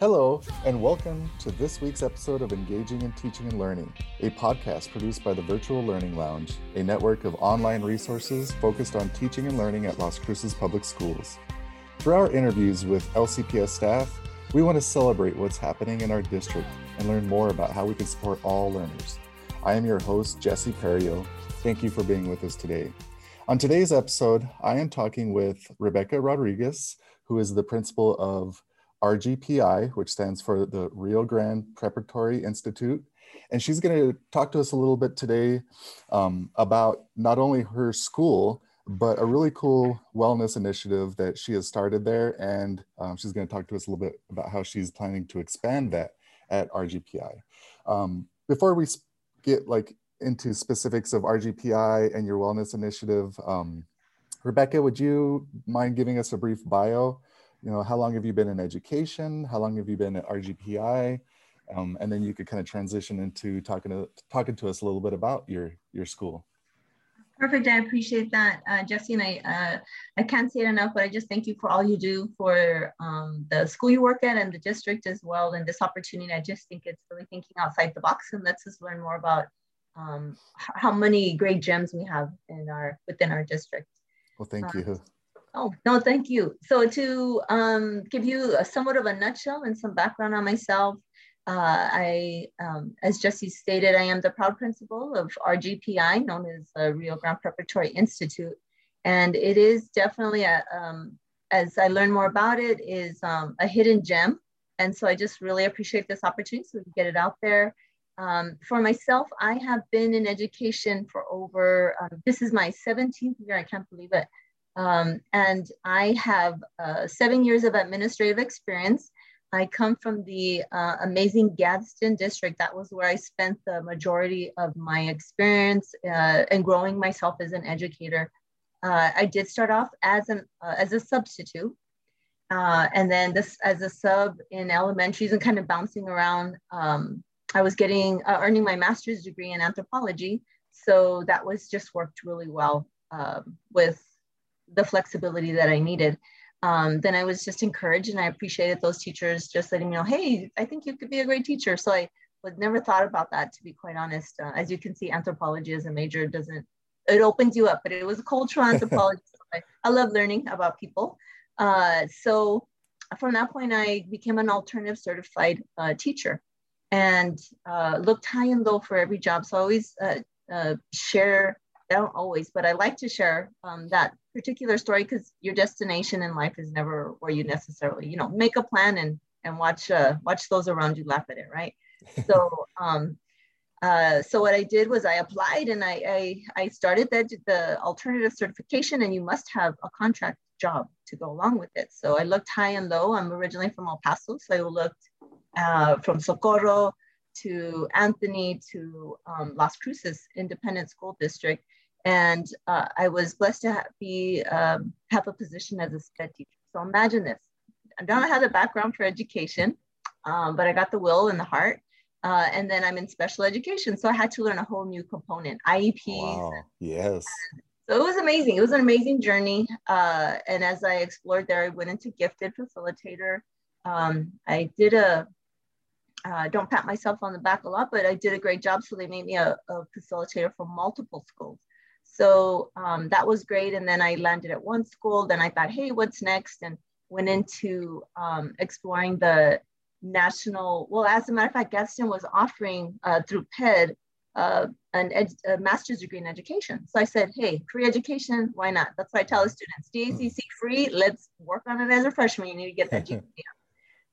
Hello, and welcome to this week's episode of Engaging in Teaching and Learning, a podcast produced by the Virtual Learning Lounge, a network of online resources focused on teaching and learning at Las Cruces Public Schools. Through our interviews with LCPS staff, we want to celebrate what's happening in our district and learn more about how we can support all learners. I am your host, Jesse Perio. Thank you for being with us today. On today's episode, I am talking with Rebecca Rodriguez, who is the principal of RGPI, which stands for the Rio Grande Preparatory Institute. And she's going to talk to us a little bit today um, about not only her school, but a really cool wellness initiative that she has started there. And um, she's going to talk to us a little bit about how she's planning to expand that at RGPI. Um, before we get like into specifics of RGPI and your wellness initiative, um, Rebecca, would you mind giving us a brief bio you know, how long have you been in education? How long have you been at RGPI? Um, and then you could kind of transition into talking to talking to us a little bit about your your school. Perfect. I appreciate that, uh, Jesse. And I uh, I can't say it enough, but I just thank you for all you do for um, the school you work at and the district as well. And this opportunity, I just think it's really thinking outside the box and lets us learn more about um, how many great gems we have in our within our district. Well, thank um, you. Oh, no, thank you. So to um, give you a somewhat of a nutshell and some background on myself, uh, I, um, as Jesse stated, I am the proud principal of RGPI, known as the Rio Grande Preparatory Institute. And it is definitely, a, um, as I learn more about it, is um, a hidden gem. And so I just really appreciate this opportunity so get it out there. Um, for myself, I have been in education for over, um, this is my 17th year, I can't believe it. Um, and I have uh, seven years of administrative experience. I come from the uh, amazing Gadsden district. That was where I spent the majority of my experience uh, and growing myself as an educator. Uh, I did start off as an uh, as a substitute, uh, and then this as a sub in elementaries and kind of bouncing around. Um, I was getting earning my master's degree in anthropology, so that was just worked really well um, with the flexibility that I needed. Um, then I was just encouraged and I appreciated those teachers just letting me know, hey, I think you could be a great teacher. So I would never thought about that to be quite honest. Uh, as you can see, anthropology as a major doesn't, it opens you up, but it was cultural anthropology. so I, I, love learning about people. Uh, so from that point, I became an alternative certified uh, teacher and uh, looked high and low for every job. So I always uh, uh, share don't always, but I like to share um, that particular story because your destination in life is never where you necessarily, you know, make a plan and and watch uh, watch those around you laugh at it, right? so um, uh, so what I did was I applied and I I, I started the, the alternative certification, and you must have a contract job to go along with it. So I looked high and low. I'm originally from El Paso, so I looked uh, from Socorro to Anthony to um, Las Cruces Independent School District and uh, I was blessed to have, be um, have a position as a SPED teacher. So imagine this: I don't have the background for education, um, but I got the will and the heart. Uh, and then I'm in special education, so I had to learn a whole new component, IEPs. Wow. Yes. So it was amazing. It was an amazing journey. Uh, and as I explored there, I went into gifted facilitator. Um, I did a uh, don't pat myself on the back a lot, but I did a great job. So they made me a, a facilitator for multiple schools. So um, that was great. And then I landed at one school. Then I thought, hey, what's next? And went into um, exploring the national. Well, as a matter of fact, Gadsden was offering uh, through PED uh, an ed- a master's degree in education. So I said, hey, free education, why not? That's why I tell the students, DACC free, let's work on it as a freshman. You need to get that GPA.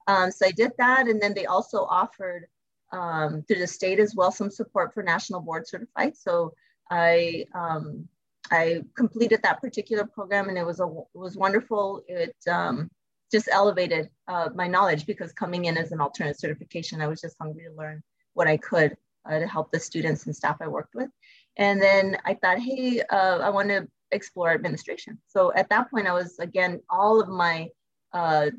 um, so I did that. And then they also offered um, through the state as well some support for national board certified. So I um, I completed that particular program and it was a it was wonderful. It um, just elevated uh, my knowledge because coming in as an alternate certification, I was just hungry to learn what I could uh, to help the students and staff I worked with. And then I thought, hey, uh, I want to explore administration. So at that point, I was again all of my uh,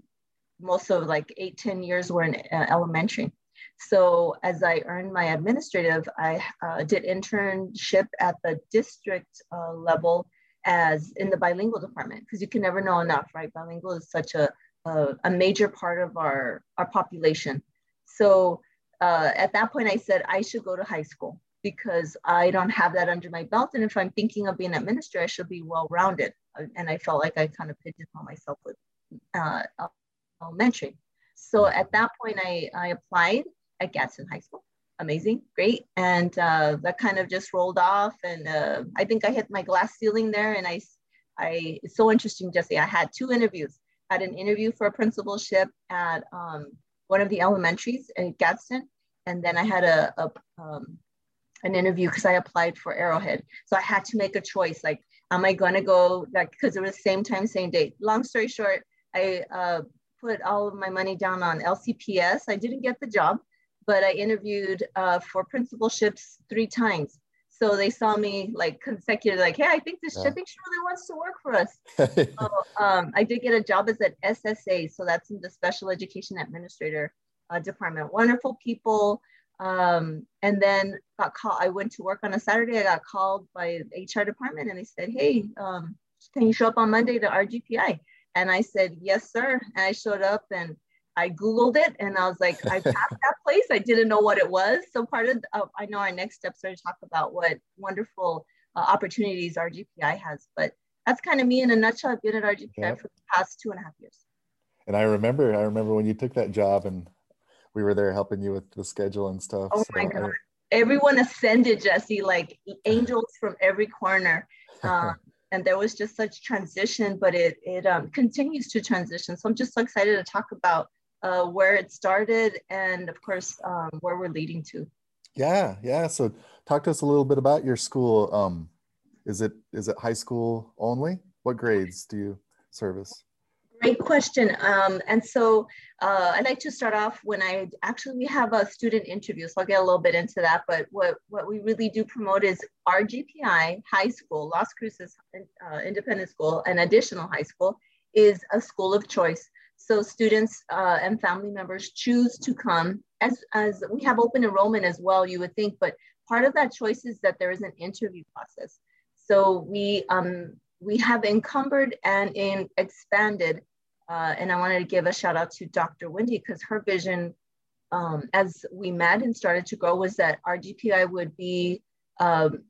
most of like eight ten years were in uh, elementary. So as I earned my administrative, I uh, did internship at the district uh, level as in the bilingual department because you can never know enough, right? Bilingual is such a, a, a major part of our, our population. So uh, at that point, I said I should go to high school because I don't have that under my belt. And if I'm thinking of being an administrator, I should be well rounded. And I felt like I kind of pigeonholed myself with uh, elementary. So at that point, I, I applied at Gadsden High School. Amazing, great. And uh, that kind of just rolled off. And uh, I think I hit my glass ceiling there. And I, I, it's so interesting, Jesse. I had two interviews. I had an interview for a principalship at um, one of the elementaries at Gadsden. And then I had a, a um, an interview because I applied for Arrowhead. So I had to make a choice. Like, am I going to go like because it was the same time, same date. Long story short, I uh, put all of my money down on LCPS. I didn't get the job, but I interviewed uh, for principalships three times. So they saw me like consecutive, like, hey, I think this yeah. she really wants to work for us. so, um, I did get a job as an SSA, so that's in the Special Education Administrator uh, Department. Wonderful people. Um, and then got called. I went to work on a Saturday. I got called by the HR department, and they said, "Hey, um, can you show up on Monday to RGPI?" And I said, "Yes, sir." And I showed up, and I Googled it and I was like, I passed that place. I didn't know what it was. So part of, uh, I know our next steps are to talk about what wonderful uh, opportunities RGPI has, but that's kind of me in a nutshell. I've been at RGPI yeah. for the past two and a half years. And I remember, I remember when you took that job and we were there helping you with the schedule and stuff. Oh so my God. I, Everyone ascended, Jesse, like angels from every corner. Um, and there was just such transition, but it, it um, continues to transition. So I'm just so excited to talk about uh, where it started and of course um, where we're leading to yeah yeah so talk to us a little bit about your school um, is it is it high school only what grades do you service Great question. Um, and so uh, I'd like to start off when I actually we have a student interview, so I'll get a little bit into that. But what, what we really do promote is RGPI High School, Las Cruces uh, Independent School, and additional high school is a school of choice. So students uh, and family members choose to come as, as we have open enrollment as well, you would think, but part of that choice is that there is an interview process. So we, um, we have encumbered and in expanded, uh, and I wanted to give a shout out to Dr. Wendy because her vision um, as we met and started to grow was that RGPI would be um,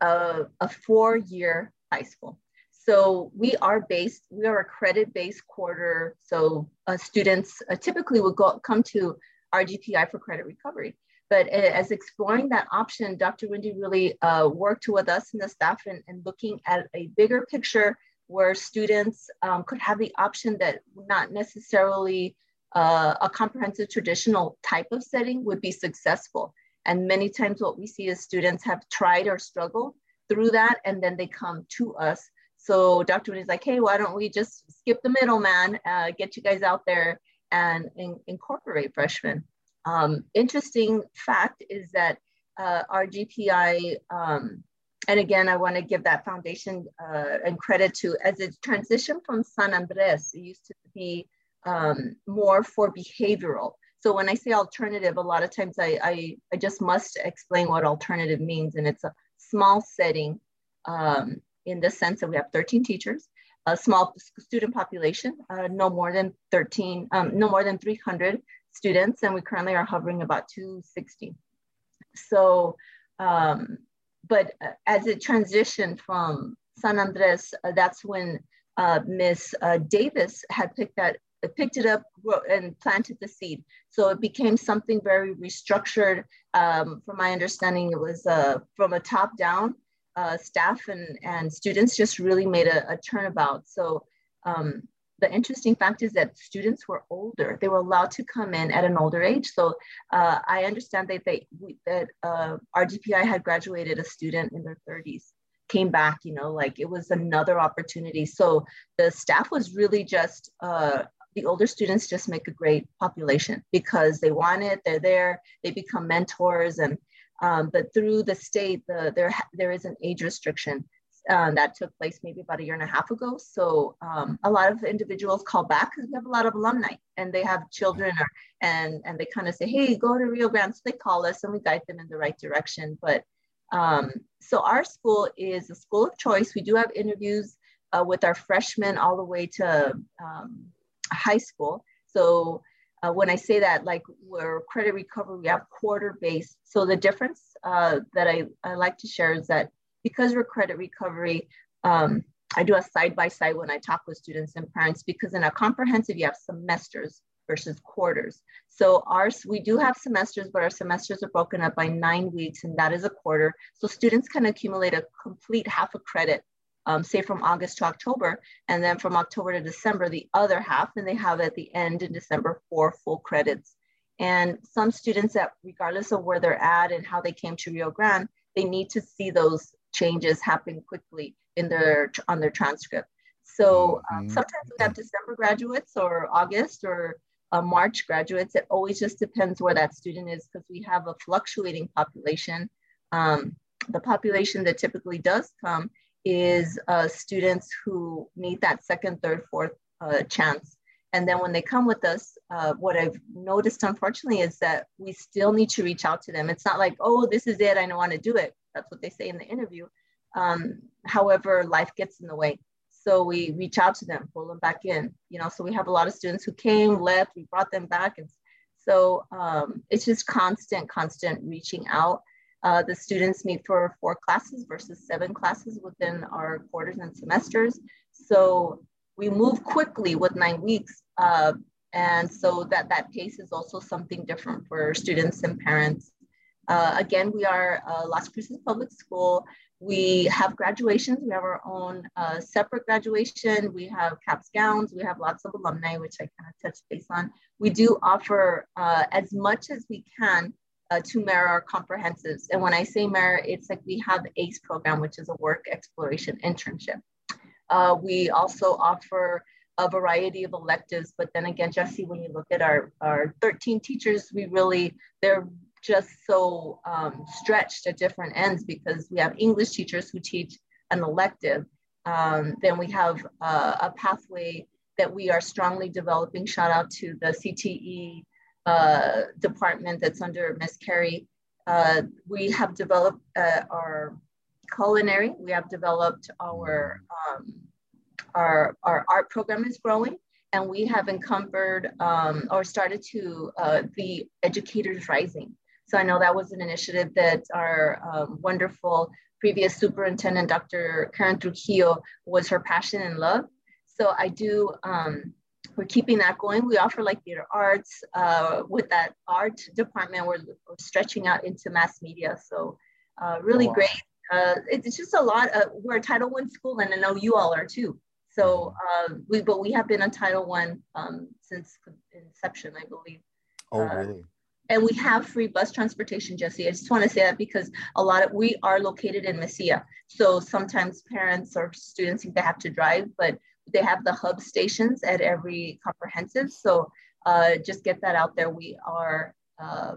a, a four-year high school. So we are based, we are a credit-based quarter. So uh, students uh, typically would go, come to RGPI for credit recovery. But uh, as exploring that option, Dr. Wendy really uh, worked with us and the staff and, and looking at a bigger picture where students um, could have the option that not necessarily uh, a comprehensive traditional type of setting would be successful. And many times what we see is students have tried or struggled through that and then they come to us so Dr. is like, hey, why don't we just skip the middleman, uh, get you guys out there and in, incorporate freshmen. Um, interesting fact is that uh, RGPI, um, and again, I want to give that foundation uh, and credit to as it transitioned from San Andres, it used to be um, more for behavioral. So when I say alternative, a lot of times I, I, I just must explain what alternative means. And it's a small setting um, in the sense that we have 13 teachers, a small student population, uh, no more than 13, um, no more than 300 students, and we currently are hovering about 260. So, um, but uh, as it transitioned from San Andres, uh, that's when uh, Miss uh, Davis had picked that picked it up and planted the seed. So it became something very restructured. Um, from my understanding, it was uh, from a top down uh, staff and, and students just really made a, a turnabout. So um, the interesting fact is that students were older. They were allowed to come in at an older age. So uh, I understand that they that uh, RGPI had graduated a student in their 30s, came back. You know, like it was another opportunity. So the staff was really just uh, the older students just make a great population because they want it. They're there. They become mentors and um, but through the state, the, there, there is an age restriction um, that took place maybe about a year and a half ago. So um, a lot of individuals call back because we have a lot of alumni and they have children or, and, and they kind of say, hey, go to Rio Grande. So they call us and we guide them in the right direction. But um, so our school is a school of choice. We do have interviews uh, with our freshmen all the way to um, high school. So uh, when I say that, like we're credit recovery, we have quarter based. So the difference uh, that I, I like to share is that because we're credit recovery, um, I do a side by side when I talk with students and parents because in a comprehensive, you have semesters versus quarters. So ours, we do have semesters, but our semesters are broken up by nine weeks and that is a quarter. So students can accumulate a complete half a credit, um, say from August to October, and then from October to December, the other half, and they have at the end in December four full credits. And some students that regardless of where they're at and how they came to Rio Grande, they need to see those changes happen quickly in their on their transcript. So um, mm-hmm. sometimes we have December graduates or August or uh, March graduates. It always just depends where that student is because we have a fluctuating population. Um, the population that typically does come is uh, students who need that second, third, fourth uh, chance. And then when they come with us, uh, what I've noticed, unfortunately, is that we still need to reach out to them. It's not like, oh, this is it, I don't want to do it. That's what they say in the interview. Um, however, life gets in the way. So we reach out to them, pull them back in. You know, so we have a lot of students who came, left, we brought them back. And so um, it's just constant, constant reaching out. Uh, the students meet for four classes versus seven classes within our quarters and semesters. So we move quickly with nine weeks. Uh, and so that, that pace is also something different for students and parents. Uh, again, we are Las Cruces Public School. We have graduations. We have our own uh, separate graduation. We have caps gowns. We have lots of alumni, which I kind of touched base on. We do offer uh, as much as we can uh, to mirror our comprehensives. And when I say mirror, it's like we have the ACE program, which is a work exploration internship. Uh, we also offer a variety of electives, but then again, Jesse, when you look at our, our 13 teachers, we really, they're just so um, stretched at different ends because we have English teachers who teach an elective. Um, then we have uh, a pathway that we are strongly developing. Shout out to the CTE uh, department that's under Miss Carrie. Uh, we have developed uh, our culinary. We have developed our, um, our, our art program is growing and we have encumbered um, or started to uh, the educators rising. So I know that was an initiative that our um, wonderful previous superintendent, Dr. Karen Trujillo, was her passion and love. So I do, um, we're keeping that going. We offer like theater arts. Uh, with that art department, we're, we're, stretching out into mass media. So uh, really wow. great. Uh, it's just a lot. Of, we're a Title One school, and I know you all are too. So uh, we, but we have been on Title One um, since inception, I believe. Oh, uh, really? and we have free bus transportation, Jesse. I just want to say that because a lot of we are located in Mesilla. So sometimes parents or students think they have to drive, but they have the hub stations at every comprehensive. So uh, just get that out there. We are uh,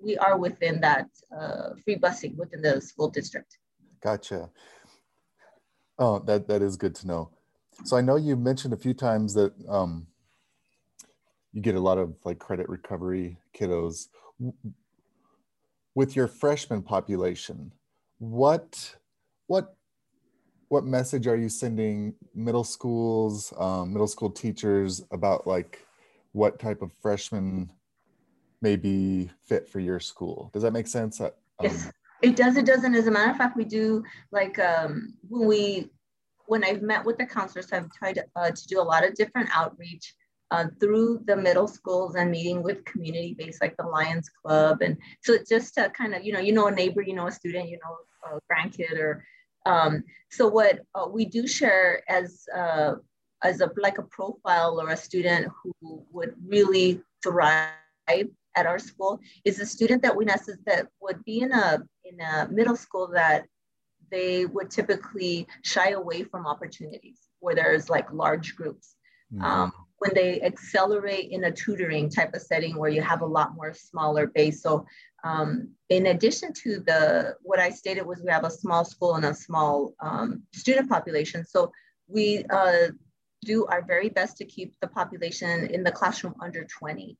we are within that uh, free busing within the school district. Gotcha. Oh, that, that is good to know. So I know you mentioned a few times that um, you get a lot of like credit recovery kiddos with your freshman population what what what message are you sending middle schools um, middle school teachers about like what type of freshmen may be fit for your school? Does that make sense? Uh, um, yes it does it doesn't. As a matter of fact we do like um, when we when i've met with the counselors i've tried uh, to do a lot of different outreach uh, through the middle schools and meeting with community based like the Lions Club. And so just to kind of, you know, you know, a neighbor, you know, a student, you know, a grandkid or, um, so what uh, we do share as, uh, as a, like a profile or a student who would really thrive at our school is a student that we necessarily that would be in a, in a middle school that they would typically shy away from opportunities where there's like large groups. Mm-hmm. Um, when they accelerate in a tutoring type of setting where you have a lot more smaller base. So um, in addition to the, what I stated was we have a small school and a small um, student population. So we uh, do our very best to keep the population in the classroom under 20.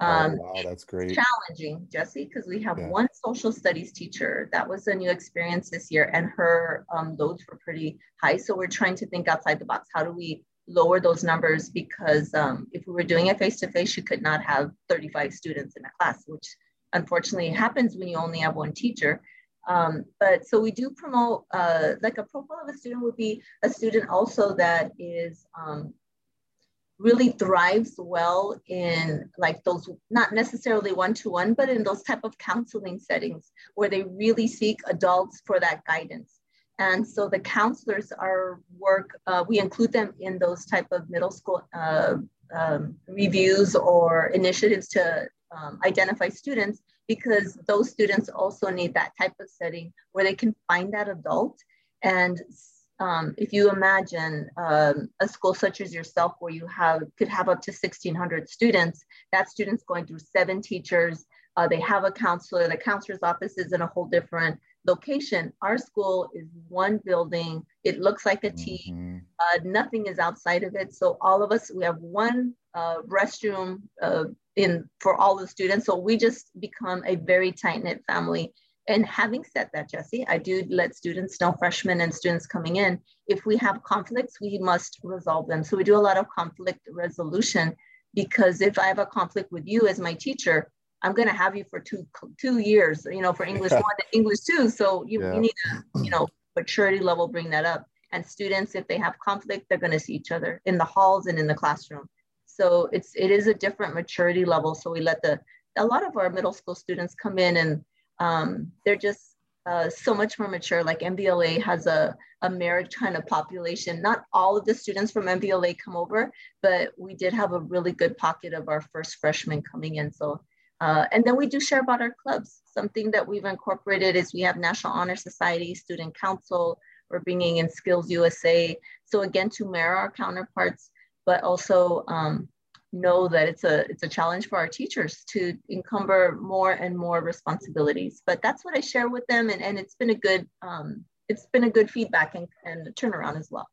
Um, oh, wow, that's great. Challenging, Jesse, because we have yeah. one social studies teacher. That was a new experience this year, and her um, loads were pretty high. So we're trying to think outside the box. How do we lower those numbers because um, if we were doing it face to face, you could not have 35 students in a class, which unfortunately happens when you only have one teacher. Um, but so we do promote, uh, like a profile of a student would be a student also that is um, really thrives well in like those, not necessarily one-to-one, but in those type of counseling settings where they really seek adults for that guidance. And so the counselors are work, uh, we include them in those type of middle school uh, um, reviews or initiatives to um, identify students because those students also need that type of setting where they can find that adult. And um, if you imagine um, a school such as yourself where you have could have up to 1600 students, that student's going through seven teachers, uh, they have a counselor, the counselor's office is in a whole different location. Our school is one building. It looks like a T. Mm-hmm. Uh, nothing is outside of it. So all of us, we have one uh, restroom uh, in for all the students. So we just become a very tight knit family. And having said that, Jesse, I do let students know, freshmen and students coming in, if we have conflicts, we must resolve them. So we do a lot of conflict resolution because if I have a conflict with you as my teacher, I'm going to have you for two two years, you know, for English one, English two. So you, yeah. you need to, you know, maturity level bring that up. And students, if they have conflict, they're going to see each other in the halls and in the classroom. So it's it is a different maturity level. So we let the a lot of our middle school students come in and um, they're just uh, so much more mature. Like MVLA has a, a merit kind of population. Not all of the students from MVLA come over, but we did have a really good pocket of our first freshmen coming in. So uh, and then we do share about our clubs. Something that we've incorporated is we have National Honor Society, Student Council, we're bringing in Skills USA. So again, to mirror our counterparts, but also um, know that it's a, it's a challenge for our teachers to encumber more and more responsibilities. But that's what I share with them. And, and it's been a good, um, it's been a good feedback and, and turnaround as well.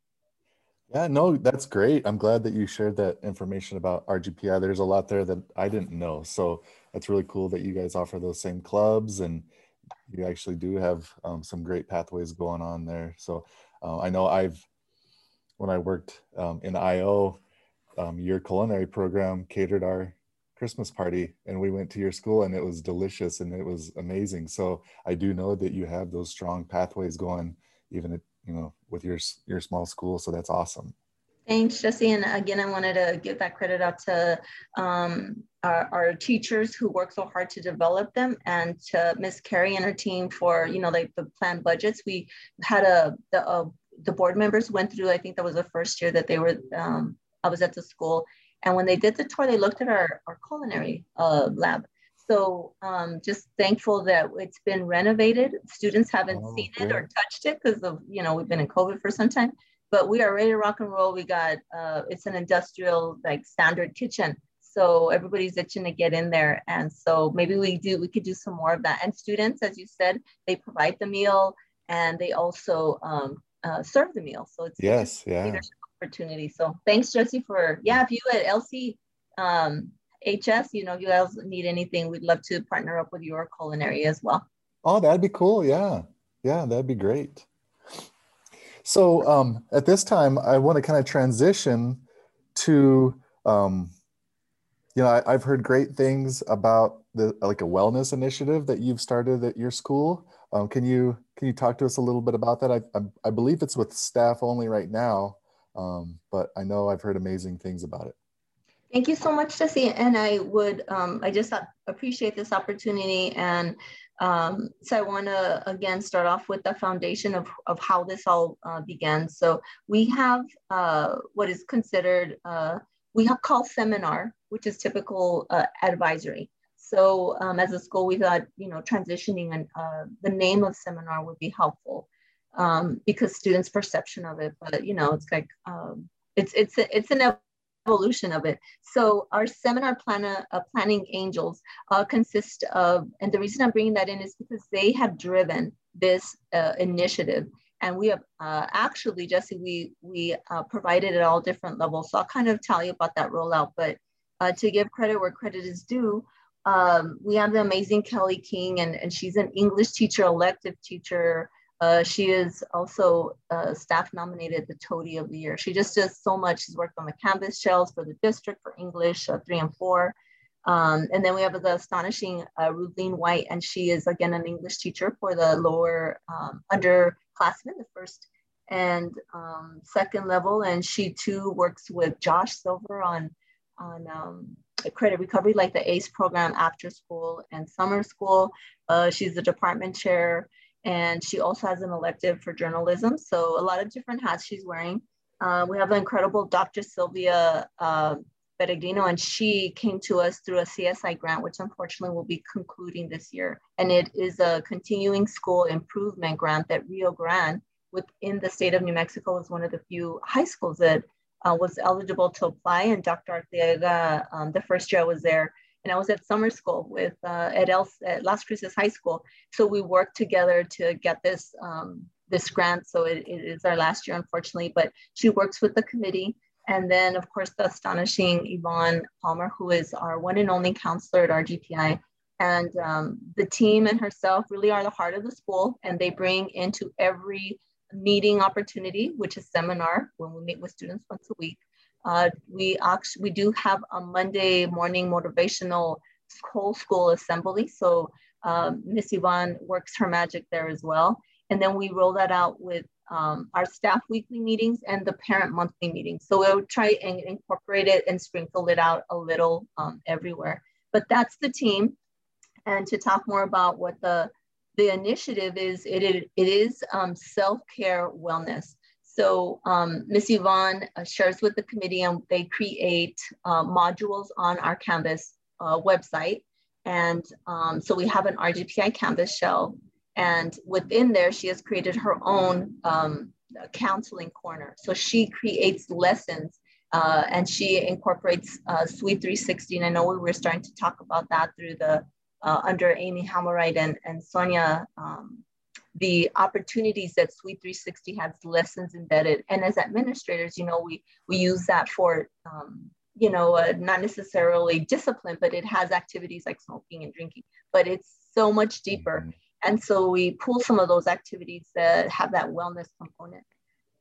Yeah, no, that's great. I'm glad that you shared that information about RGPI. There's a lot there that I didn't know. So that's really cool that you guys offer those same clubs and you actually do have um, some great pathways going on there. So uh, I know I've, when I worked um, in IO, um, your culinary program catered our Christmas party and we went to your school and it was delicious and it was amazing. So I do know that you have those strong pathways going even at you know with your your small school so that's awesome thanks jesse and again i wanted to give that credit out to um, our, our, teachers who work so hard to develop them and to miss carrie and her team for you know like the planned budgets we had a the, uh, the board members went through i think that was the first year that they were um, i was at the school and when they did the tour they looked at our, our culinary uh, lab so um, just thankful that it's been renovated. Students haven't oh, seen it or touched it because of, you know, we've been in COVID for some time, but we are ready to rock and roll. We got, uh, it's an industrial like standard kitchen. So everybody's itching to get in there. And so maybe we do, we could do some more of that. And students, as you said, they provide the meal and they also um, uh, serve the meal. So it's yes, yeah. Opportunity. So thanks, Jesse, for, yeah, if you at LC, um, HS, you know, if you guys need anything, we'd love to partner up with your culinary as well. Oh, that'd be cool. Yeah. Yeah, that'd be great. So um, at this time, I want to kind of transition to, um, you know, I, have heard great things about the like a wellness initiative that you've started at your school. Um, can you can you talk to us a little bit about that? I I, I believe it's with staff only right now, um, but I know I've heard amazing things about it. Thank you so much, Jesse. And I would, um, I just appreciate this opportunity. And um, so I want to again start off with the foundation of, of how this all uh, began. So we have uh, what is considered, uh, we have called seminar, which is typical uh, advisory. So um, as a school, we thought, you know, transitioning and uh, the name of seminar would be helpful um, because students' perception of it. But you know, it's like um, it's it's it's an evolution of it. So our seminar planner, uh, planning angels uh, consist of, and the reason I'm bringing that in is because they have driven this uh, initiative. And we have uh, actually, Jesse, we, we uh, provided at all different levels. So I'll kind of tell you about that rollout, but uh, to give credit where credit is due, um, we have the amazing Kelly King, and, and she's an English teacher, elective teacher, Uh, she is also uh, staff nominated the Toady of the Year. She just does so much. She's worked on the Canvas shells for the district for English uh, three and four. Um, and then we have the astonishing uh, White, and she is again an English teacher for the lower um, underclassmen, the first and um, second level. And she too works with Josh Silver on, on um, credit recovery, like the ACE program after school and summer school. Uh, she's the department chair, and she also has an elective for journalism. So a lot of different hats she's wearing. Uh, we have the incredible Dr. Sylvia uh, and she came to us through a CSI grant, which unfortunately will be concluding this year. And it is a continuing school improvement grant that Rio Grande, within the state of New Mexico, is one of the few high schools that uh, was eligible to apply. And Dr. Arteaga, um, the first year I was there, and I was at summer school with uh, at, El, at Las Cruces High School. So we worked together to get this um, this grant. So it, it is our last year, unfortunately, but she works with the committee and then, of course, the astonishing Yvonne Palmer, who is our one and only counselor at RGPI. And um, the team and herself really are the heart of the school, and they bring into every meeting opportunity, which is seminar, when we meet with students once a week. Uh, we actually we do have a Monday morning motivational whole school assembly. So um, Miss Yvonne works her magic there as well. And then we roll that out with um, our staff weekly meetings and the parent monthly meetings. So we'll try and incorporate it and sprinkle it out a little um, everywhere. But that's the team. And to talk more about what the, the initiative is, it, it, it is um, self-care wellness. So um, Ms. Yvonne uh, shares with the committee and they create uh, modules on our Canvas uh, website. And um, so we have an RGPI Canvas shell and within there, she has created her own um, counseling corner. So she creates lessons uh, and she incorporates uh, Suite 360. And I know we were starting to talk about that through the uh, under Amy Hammerite and, and Sonia, um, the opportunities that Suite 360 has lessons embedded. And as administrators, you know, we, we use that for, um, you know, uh, not necessarily discipline, but it has activities like smoking and drinking, but it's so much deeper. Mm-hmm. And so we pull some of those activities that have that wellness component.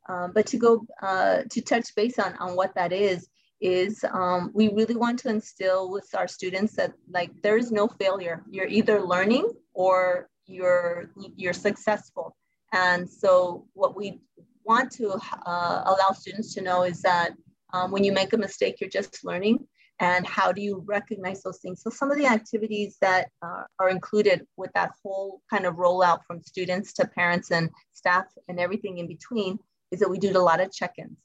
Um, but to go uh, to touch base on, on what that is, is um, we really want to instill with our students that like there is no failure. You're either learning or you're you're successful. And so what we want to uh, allow students to know is that um, when you make a mistake, you're just learning and how do you recognize those things? So some of the activities that uh, are included with that whole kind of rollout from students to parents and staff and everything in between is that we do a lot of check-ins.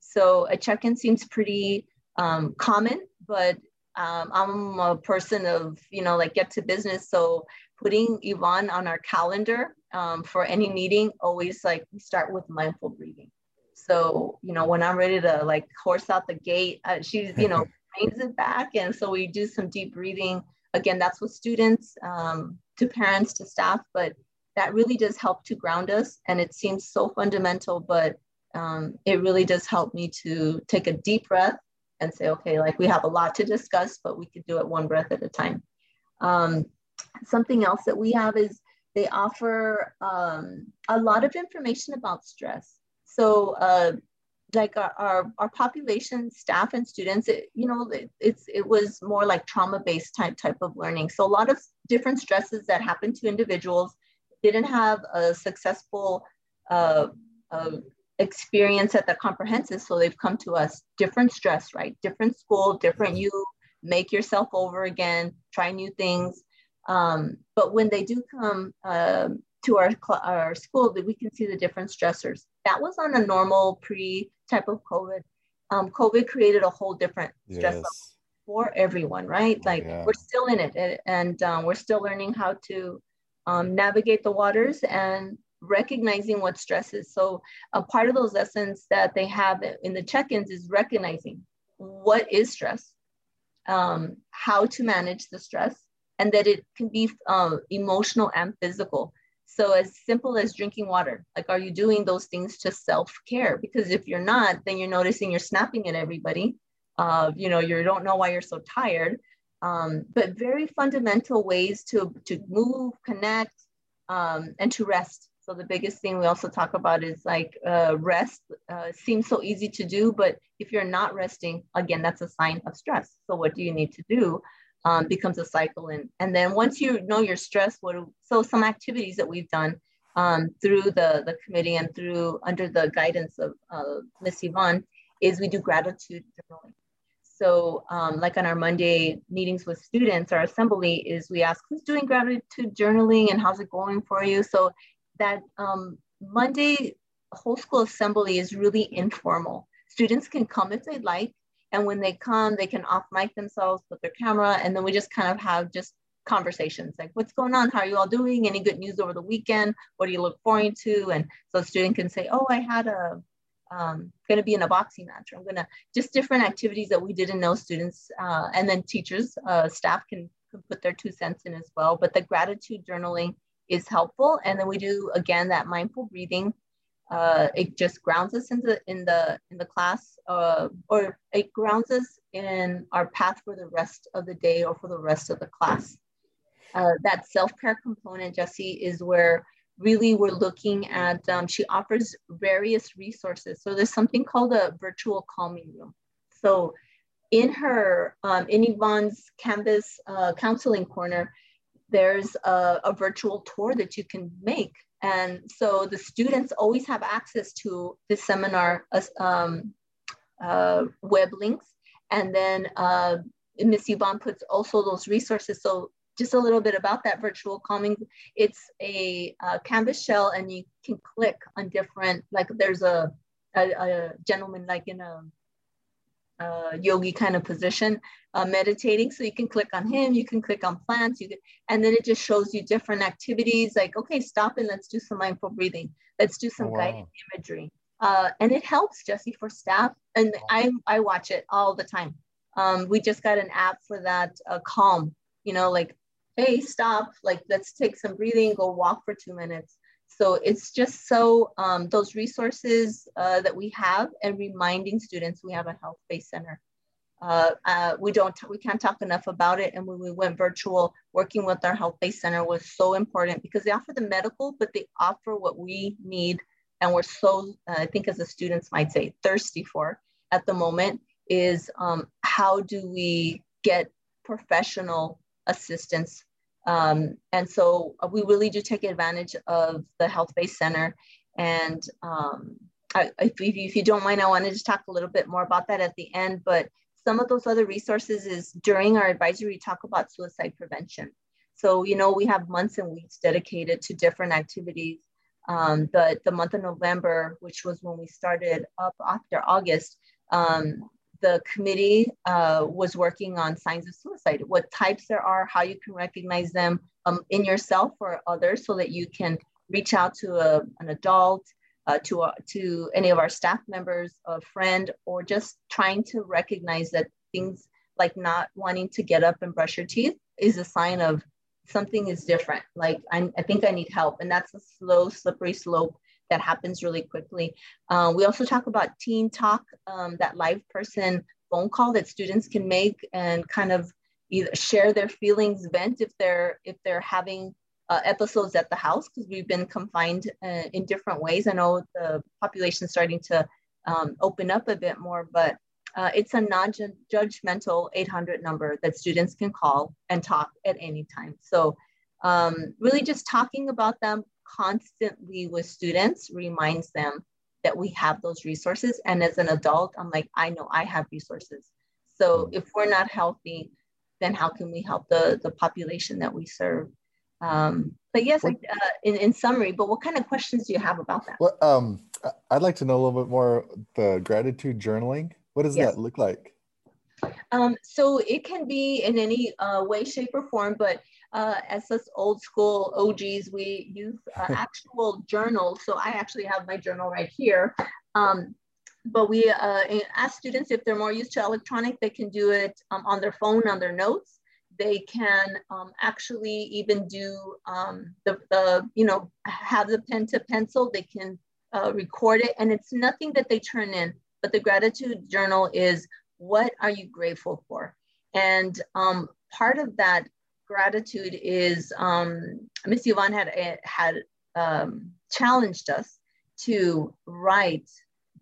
So a check-in seems pretty um, common, but um, I'm a person of, you know, like get to business. So putting Yvonne on our calendar um, for any meeting, always like we start with mindful breathing. So, you know, when I'm ready to like horse out the gate, uh, she's, you know, brings it back. And so we do some deep breathing. Again, that's with students, um, to parents, to staff, but that really does help to ground us. And it seems so fundamental, but um, it really does help me to take a deep breath and say, okay, like we have a lot to discuss, but we could do it one breath at a time. Um, something else that we have is they offer um, a lot of information about stress. So uh, like our, our, our, population staff and students it, you know it, it's it was more like trauma based type type of learning. So a lot of different stresses that happen to individuals didn't have a successful uh, uh, experience at the comprehensive so they've come to us. Different stress right? Different school different you make yourself over again try new things um, but when they do come um, to our, our school that we can see the different stressors. That was on a normal pre type of COVID. Um, COVID created a whole different stress yes. for everyone, right? Like yeah. we're still in it and um, we're still learning how to um, navigate the waters and recognizing what stress is. So a part of those lessons that they have in the check-ins is recognizing what is stress, um, how to manage the stress, and that it can be uh, emotional and physical. So as simple as drinking water, like are you doing those things to self-care? Because if you're not, then you're noticing you're snapping at everybody. Uh, you know, you don't know why you're so tired. Um, but very fundamental ways to, to move, connect, um, and to rest. So the biggest thing we also talk about is like uh, rest uh, seems so easy to do, but if you're not resting, again, that's a sign of stress. So what do you need to do? Um, becomes a cycle. And, and then once you know your stress, what, so some activities that we've done um, through the, the committee and through under the guidance of uh, Miss Yvonne is we do gratitude journaling. So um, like on our Monday meetings with students, our assembly is we ask who's doing gratitude journaling and how's it going for you? So that um, Monday whole school assembly is really informal. Students can come if they'd like. And when they come, they can off mic themselves, put their camera, and then we just kind of have just conversations like what's going on? How are you all doing? Any good news over the weekend? What do you look forward to? And so a student can say oh i had a um, going to be in a boxing match. I'm going to just different activities that we didn't know students uh, and then teachers uh, staff can, can put their two cents in as well. But the gratitude journaling is helpful. And then we do again that mindful breathing. Uh, it just grounds us in the in the in the class, uh, or it grounds us in our path for the rest of the day or for the rest of the class. Uh, that self-care component, Jesse, is where really we're looking at. Um, she offers various resources. So there's something called a virtual calming room. So in her um, in Yvonne's Canvas uh, counseling corner, there's a, a virtual tour that you can make. And so the students always have access to the seminar um, uh, web links. And then uh, Miss Yvonne puts also those resources. So just a little bit about that virtual calming. It's a, a canvas shell and you can click on different, like there's a, a, a gentleman like in a uh, yogi kind of position, uh, meditating. So you can click on him, you can click on plants, you can, and then it just shows you different activities like, okay, stop and let's do some mindful breathing. Let's do some wow. guided imagery. Uh, and it helps Jesse for staff. And I, I watch it all the time. Um, we just got an app for that uh, calm, you know, like, hey, stop, like let's take some breathing, go walk for two minutes. So it's just so um, those resources uh, that we have and reminding students we have a health-based center. Uh, uh, we don't, we can't talk enough about it. And when we went virtual, working with our health-based center was so important because they offer the medical, but they offer what we need. And we're so, uh, I think as the students might say, thirsty for at the moment is um, how do we get professional assistance um, and so uh, we really do take advantage of the health-based center. And um, I, if, if, you don't mind, I wanted to talk a little bit more about that at the end, but some of those other resources is during our advisory talk about suicide prevention. So, you know, we have months and weeks dedicated to different activities. Um, but the month of November, which was when we started up after August, um, the committee uh, was working on signs of suicide, what types there are, how you can recognize them um, in yourself or others so that you can reach out to a, an adult, uh, to, a, to any of our staff members, a friend, or just trying to recognize that things like not wanting to get up and brush your teeth is a sign of something is different. Like, I, I think I need help. And that's a slow, slippery slope that happens really quickly. Uh, we also talk about Teen Talk, um, that live person phone call that students can make and kind of either share their feelings, vent if they're if they're having uh, episodes at the house because we've been confined uh, in different ways. I know the population is starting to um, open up a bit more, but uh, it's a non-judgmental 800 number that students can call and talk at any time. So um, really just talking about them, constantly with students reminds them that we have those resources. And as an adult, I'm like, I know I have resources. So mm. if we're not healthy, then how can we help the, the population that we serve? Um, but yes, uh, in, in summary, but what kind of questions do you have about that? Well, um, I'd like to know a little bit more the gratitude journaling. What does yes. that look like? Um, so it can be in any uh, way, shape, or form, but uh, as us old school OGs, we use uh, actual journals. So I actually have my journal right here. Um, but we uh, ask students if they're more used to electronic, they can do it um, on their phone, on their notes. They can um, actually even do um, the, the, you know, have the pen to pencil. They can uh, record it and it's nothing that they turn in, but the gratitude journal is what are you grateful for? And um, part of that gratitude is um, Miss Yvonne had had um, challenged us to write,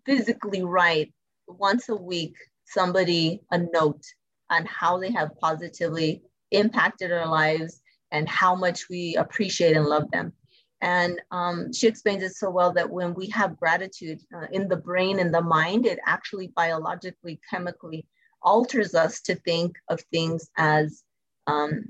physically write once a week, somebody a note on how they have positively impacted our lives and how much we appreciate and love them. And um, she explains it so well that when we have gratitude uh, in the brain and the mind, it actually biologically, chemically alters us to think of things as, um,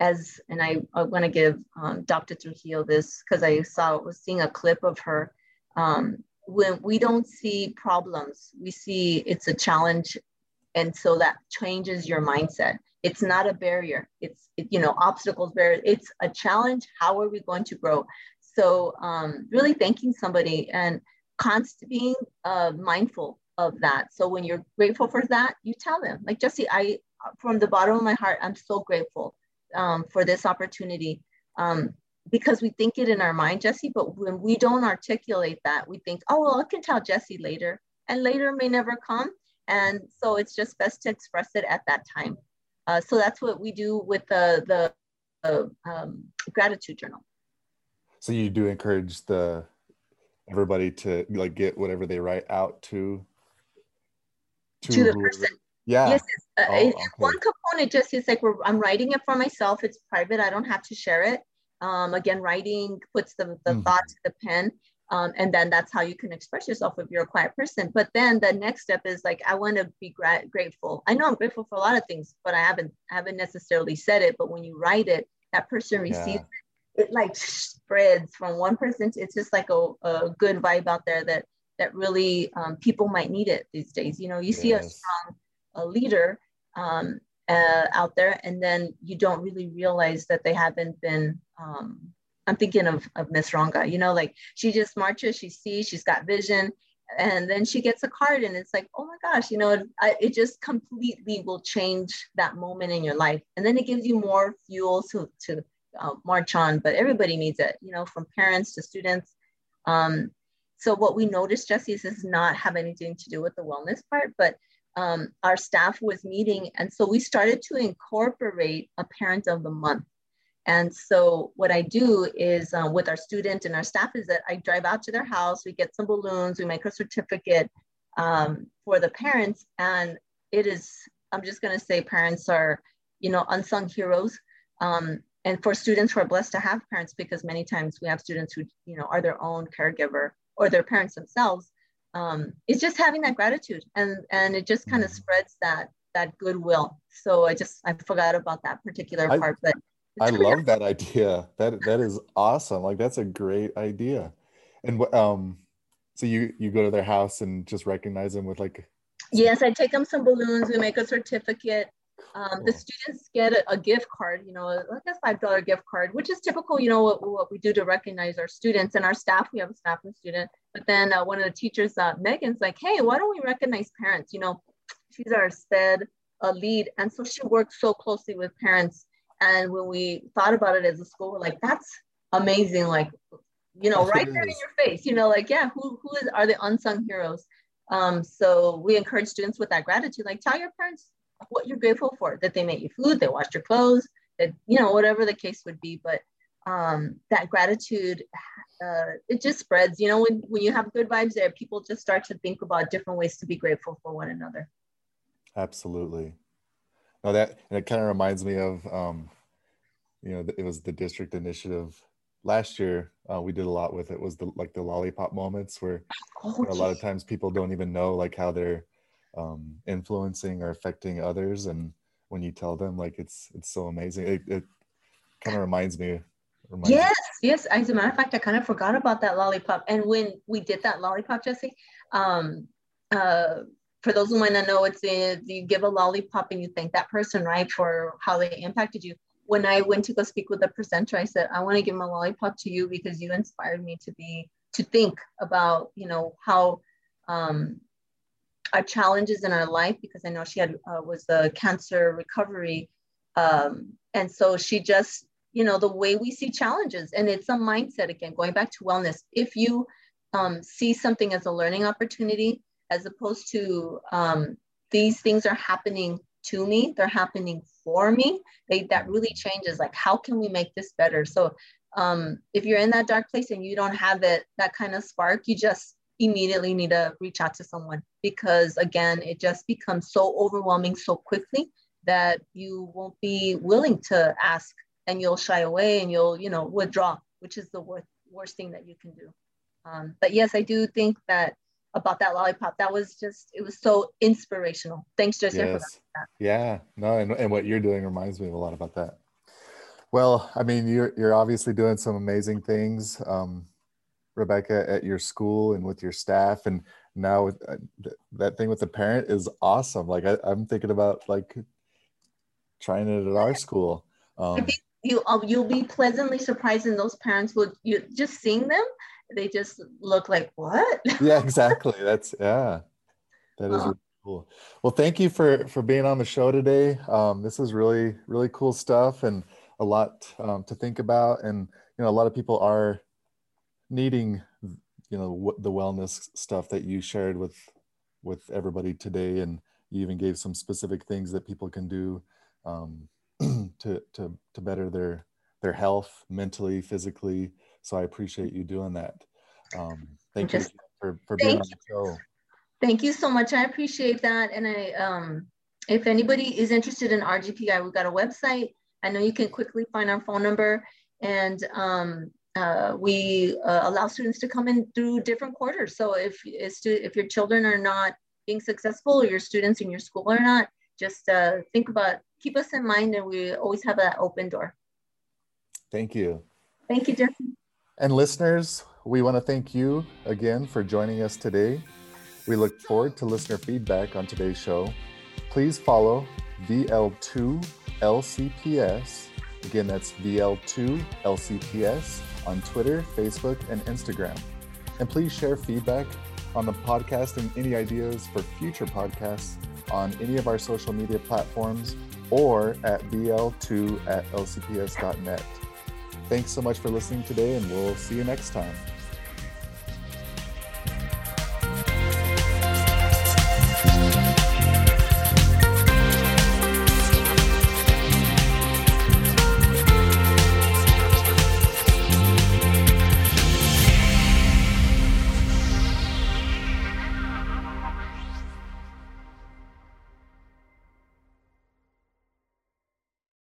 as, and I, I want to give um, Dr. Trujillo this because I saw, was seeing a clip of her. Um, when we don't see problems, we see it's a challenge. And so that changes your mindset. It's not a barrier. It's, it, you know, obstacles, barrier. It's a challenge. How are we going to grow? So um, really thanking somebody and constant being uh, mindful of that. So when you're grateful for that, you tell them like, Jesse, I, from the bottom of my heart, I'm so grateful um, for this opportunity. Um, because we think it in our mind, Jesse, but when we don't articulate that, we think, oh, well, I can tell Jesse later, and later may never come. And so it's just best to express it at that time. Uh, so that's what we do with the, the uh, um, gratitude journal. So you do encourage the everybody to like get whatever they write out to to, to the person. Yeah. Yes. Uh, oh, okay. One component just is like I'm writing it for myself. It's private. I don't have to share it. Um, again, writing puts the, the mm-hmm. thought to the pen. Um, and then that's how you can express yourself if you're a quiet person. But then the next step is like, I want to be gra- grateful. I know I'm grateful for a lot of things, but I haven't haven't necessarily said it. But when you write it, that person receives yeah. it. It like spreads from one person. To, it's just like a, a good vibe out there that that really um, people might need it these days. You know, you yes. see a strong a leader um, uh, out there, and then you don't really realize that they haven't been um, I'm thinking of, of Miss Ronga, you know, like she just marches, she sees, she's got vision, and then she gets a card, and it's like, oh my gosh, you know, it, it just completely will change that moment in your life. And then it gives you more fuel to, to uh, march on, but everybody needs it, you know, from parents to students. Um, so what we noticed, Jesse, is does not have anything to do with the wellness part, but um, our staff was meeting. And so we started to incorporate a parent of the month and so what I do is um, with our student and our staff is that I drive out to their house, we get some balloons, we make a certificate um, for the parents. And it is, I'm just gonna say parents are, you know, unsung heroes. Um, and for students who are blessed to have parents, because many times we have students who, you know, are their own caregiver or their parents themselves, um, it's just having that gratitude and, and it just kind of mm-hmm. spreads that, that goodwill. So I just, I forgot about that particular part, but I love that idea. That that is awesome. Like that's a great idea. And um, so you you go to their house and just recognize them with like. Yes, I take them some balloons. We make a certificate. Um. The students get a, a, gift card, you know, like a five dollar gift card, which is typical. You know what, what we do to recognize our students and our staff. We have a staff and student, but then uh, one of the teachers, uh, Megan's like, hey, why don't we recognize parents? You know, she's our SPED uh, lead, and so she works so closely with parents and when we thought about it as a school, we're like, that's amazing. Like, you know, right there in your face, you know, like, yeah, who, who is, are the unsung heroes? Um, so we encourage students with that gratitude, like tell your parents what you're grateful for, that they made you food, they washed your clothes, that, you know, whatever the case would be. But um, that gratitude, uh, it just spreads, you know, when, when you have good vibes there, people just start to think about different ways to be grateful for one another. Absolutely. No, that and it kind of reminds me of, um, you know, it was the district initiative last year. Uh, we did a lot with it. Was the like the lollipop moments where oh, a lot of times people don't even know like how they're um, influencing or affecting others, and when you tell them, like it's it's so amazing. It, it kind of reminds me. Reminds yes, me. yes. As a matter of fact, I kind of forgot about that lollipop. And when we did that lollipop, Jesse, um, uh, for those who might not know, it's a, you give a lollipop and you thank that person, right, for how they impacted you. When I went to go speak with the presenter, I said, I want to give a lollipop to you because you inspired me to be, to think about, you know, how um, our challenges in our life, because I know she had, uh, was a cancer recovery. Um, and so she just, you know, the way we see challenges and it's a mindset again, going back to wellness. If you um, see something as a learning opportunity, as opposed to um, these things are happening to me, they're happening for me. They, that really changes like, how can we make this better? So um, if you're in that dark place and you don't have it that kind of spark you just immediately need to reach out to someone because again it just becomes so overwhelming so quickly that you won't be willing to ask and you'll shy away and you'll you know withdraw which is the worst worst thing that you can do. Um, but yes i do think that about that lollipop that was just it was so inspirational. Thanks jesse yes. yeah. No and, and what you're doing reminds me of a lot about that. Well i mean you're you're obviously doing some amazing things. Um, rebecca at your school and with your staff and now uh, that thing with the parent is awesome. Like I, i'm thinking about like trying it at our school um, you uh, you'll be pleasantly surprised and those parents will you just seeing them they just look like what? Yeah exactly. That's yeah. That is really cool. Well thank you for for being on the show today. Um, this is really really cool stuff and a lot um, to think about and you know a lot of people are needing you know the wellness stuff that you shared with with everybody today and you even gave some specific things that people can do um, to to to better their their health mentally physically. So i appreciate you doing that. Um, thank Just, you for, for being on the show. Thank you so much. I appreciate that. And i um, if anybody is interested in rgpi we've got a website. I know you can quickly find our phone number. And um, uh, we uh, allow students to come in through different quarters so if if your children are not being successful or your students in your school are not just uh, think about keep us in mind and we always have that open door. Thank you. Thank you, Jesse. And listeners, we want to thank you again for joining us today. We look forward to listener feedback on today's show. Please follow VL2LCPS. Again, that's VL2LCPS on Twitter, Facebook, and Instagram. And please share feedback on the podcast and any ideas for future podcasts on any of our social media platforms or at vl2 at lcps.net. Thanks so much for listening today, and we'll see you next time.